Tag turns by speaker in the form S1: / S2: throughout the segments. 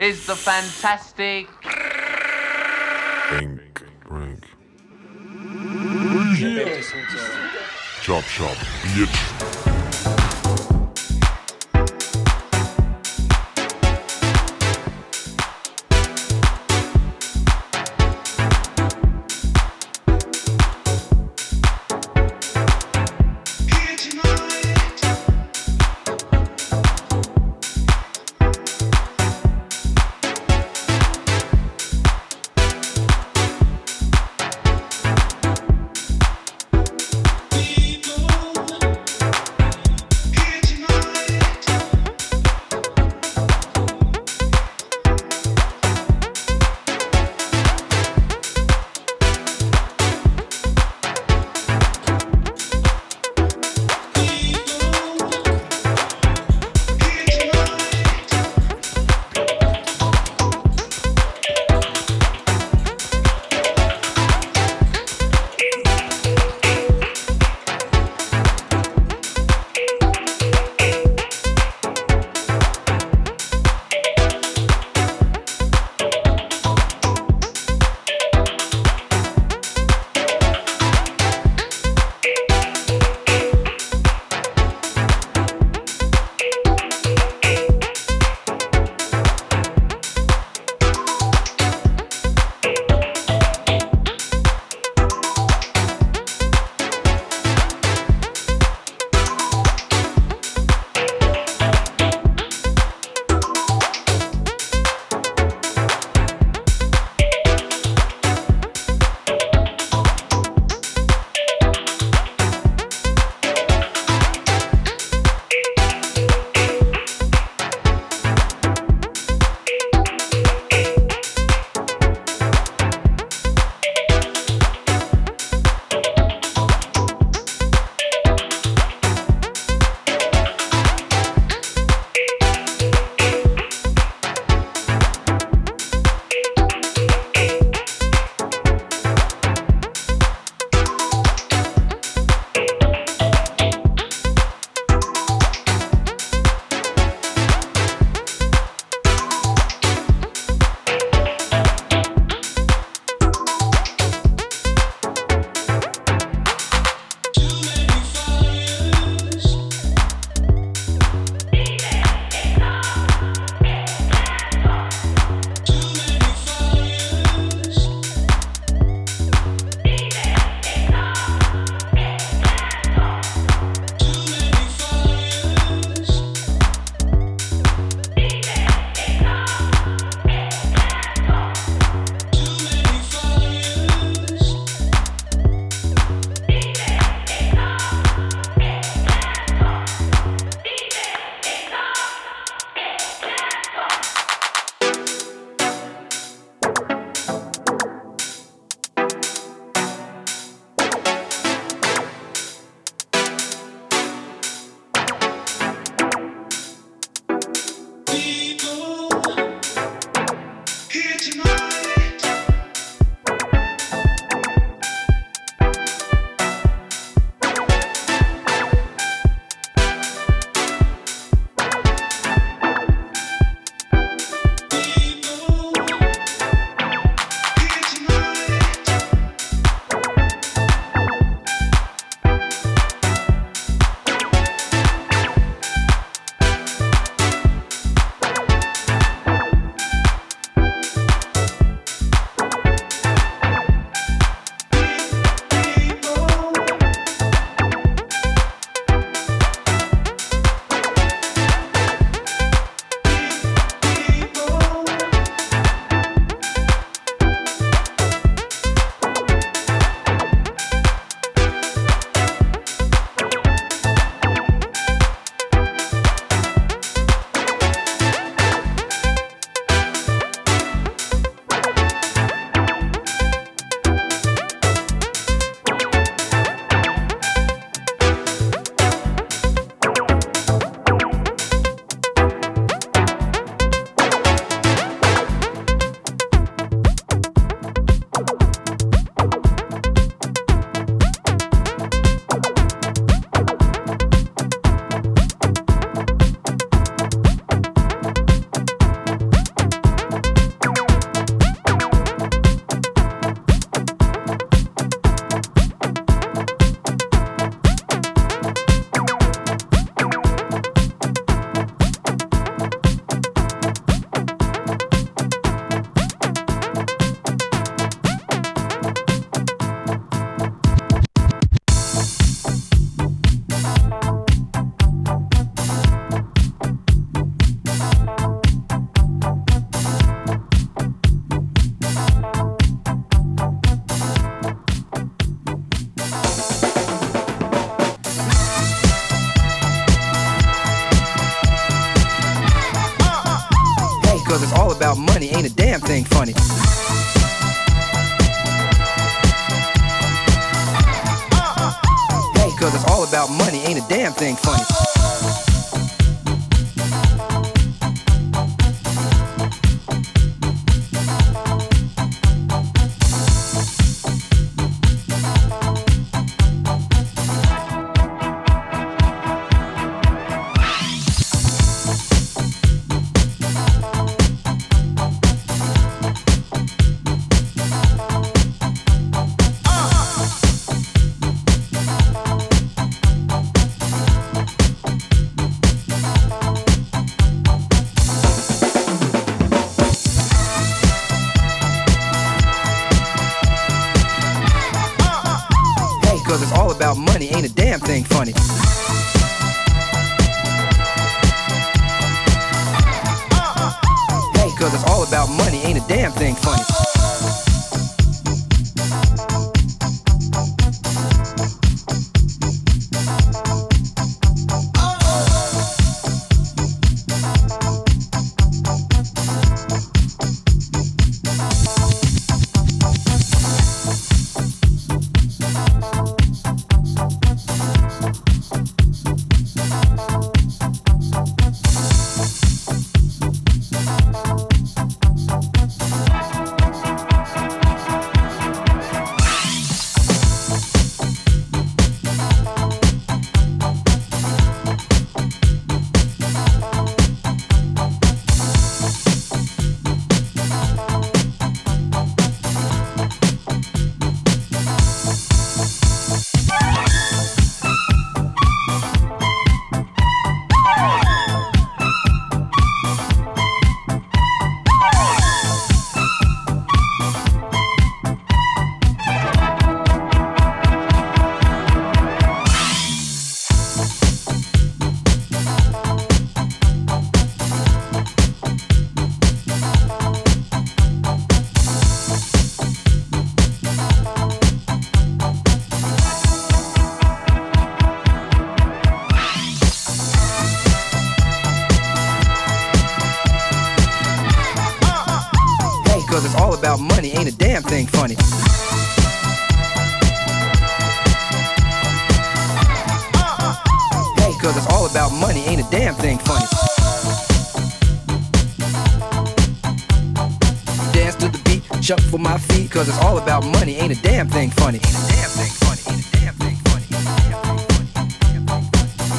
S1: is the fantastic.
S2: Bank
S3: rank. Chop shop, bitch.
S4: Damn thing funny. Damn thing funny. Dance to the beat, shuffle my feet, cause it's all about money, ain't a damn thing funny. Ain't a damn thing funny, ain't a damn thing funny.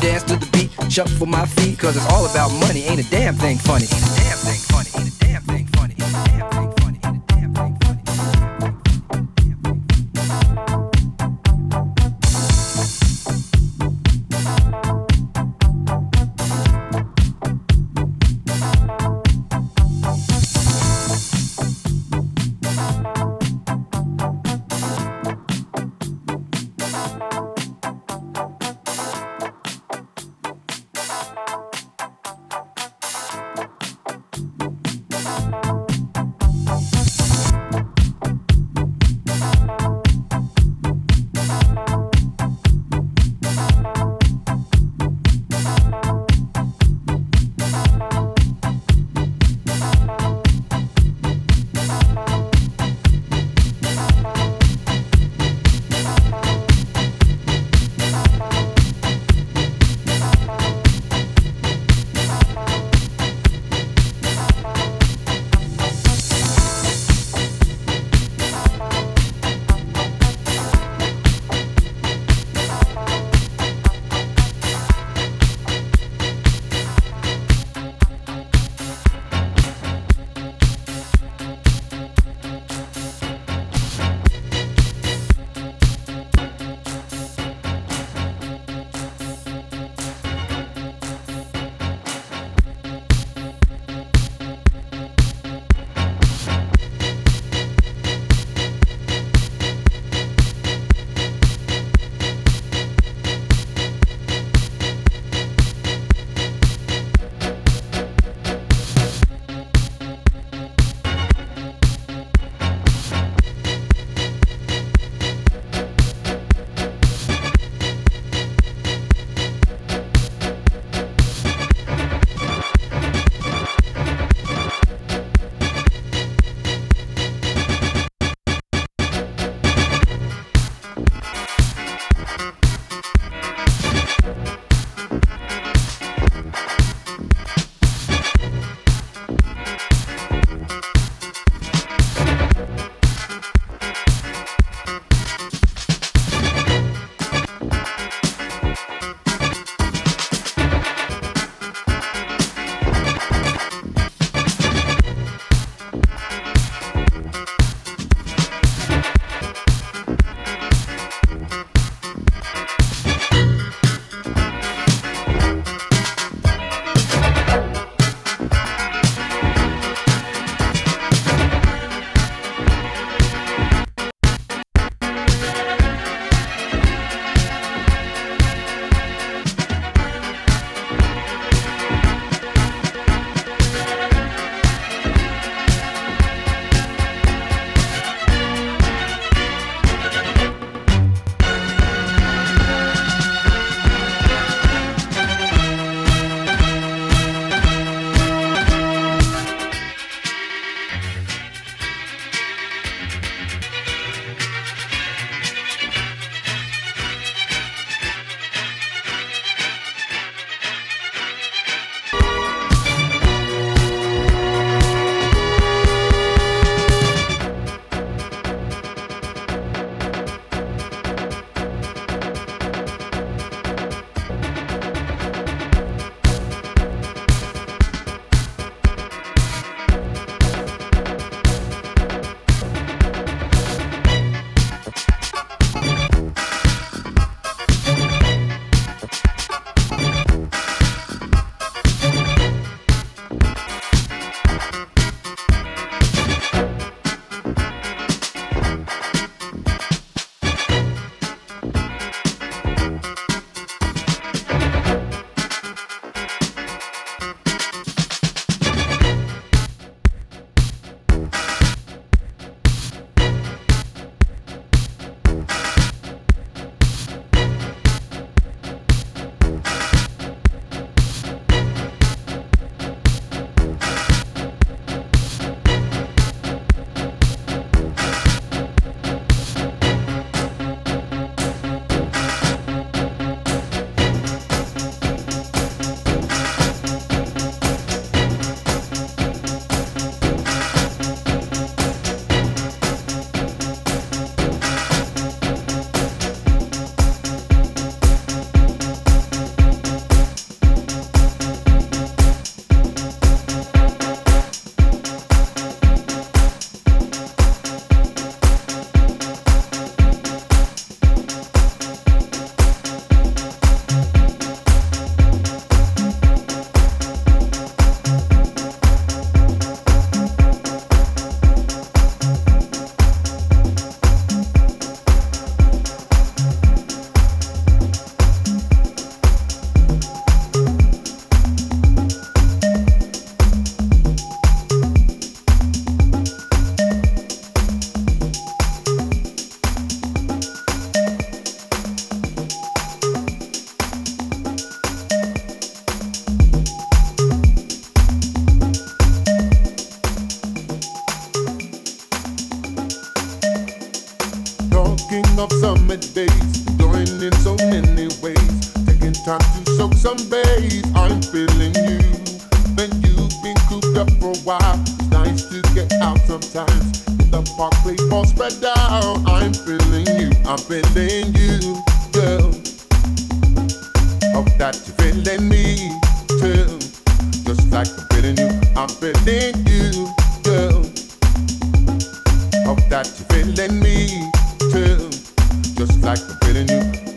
S4: Dance to the beat, shuffle my feet, cause it's all about money, ain't a damn thing funny. Ain't a damn thing funny,
S5: out sometimes. In the park, play ball, spread out. I'm feeling you. I'm feeling you, girl. Hope that you're feeling me too. Just like I'm feeling you. I'm feeling you, girl. Hope that you're feeling me too. Just like I'm feeling you.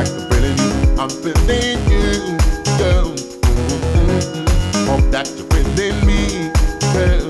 S5: like the. I'm feeling you, girl. Mm-hmm. Hope that you're feeling me, girl.